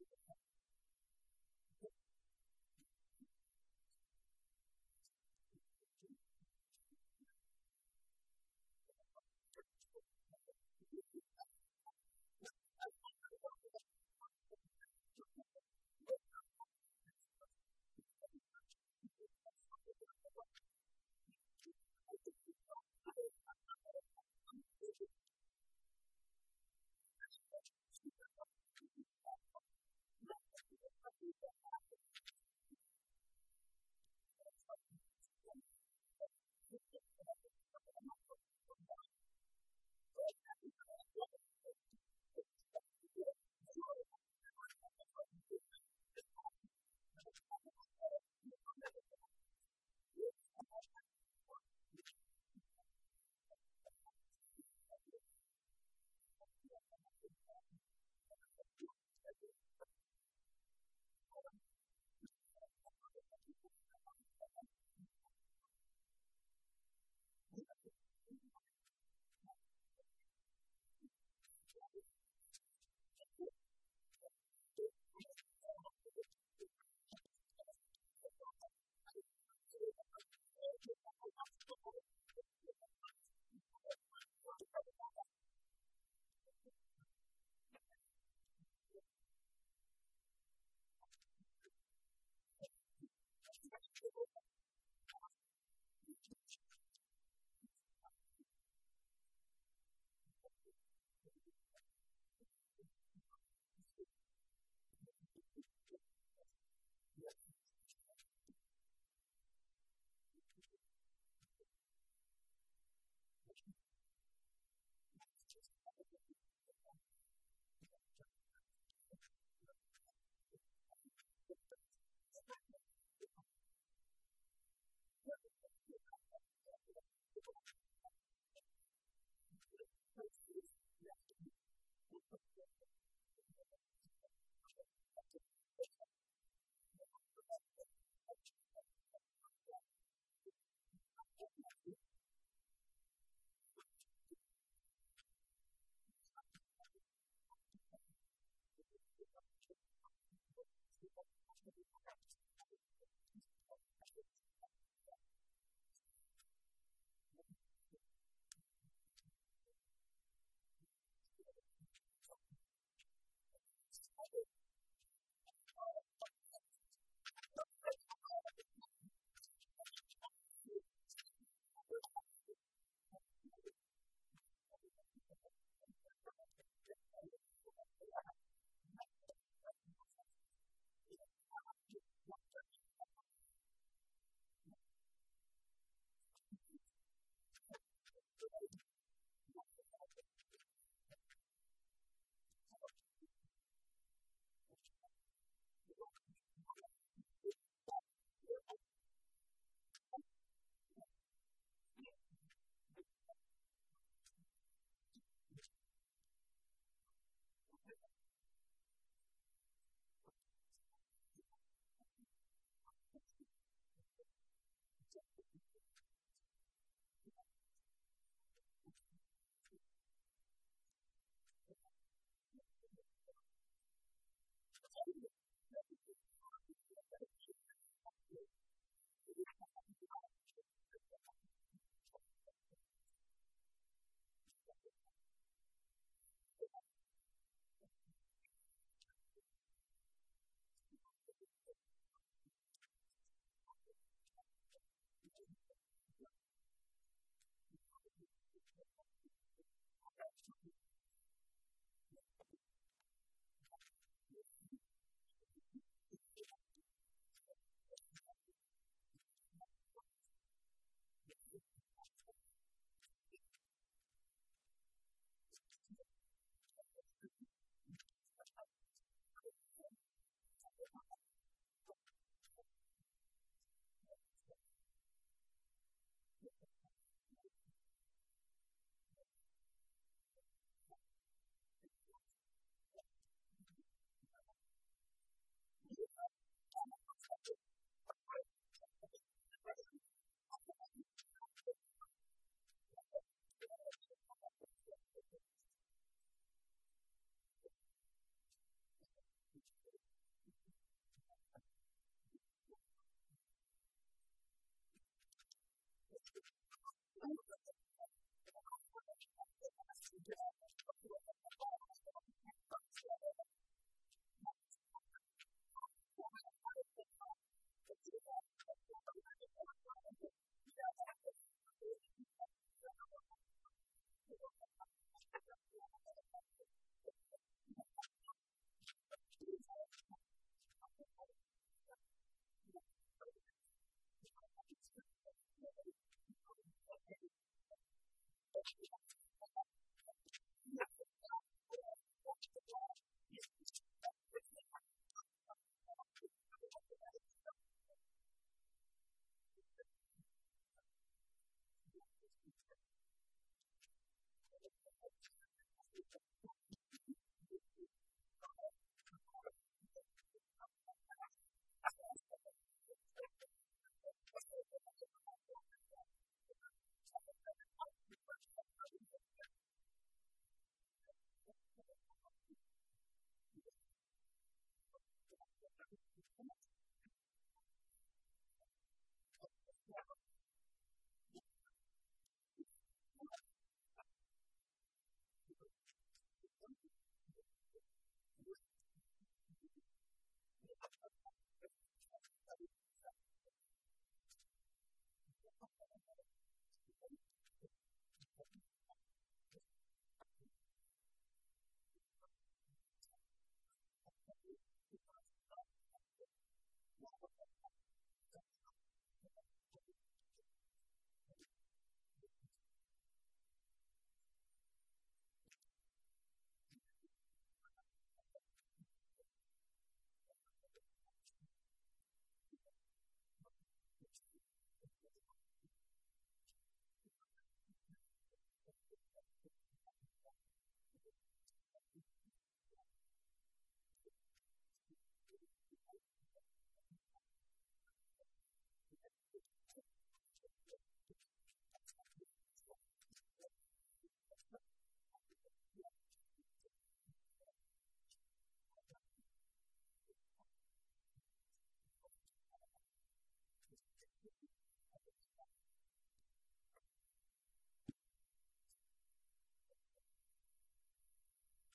to the